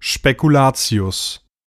Spekulatius.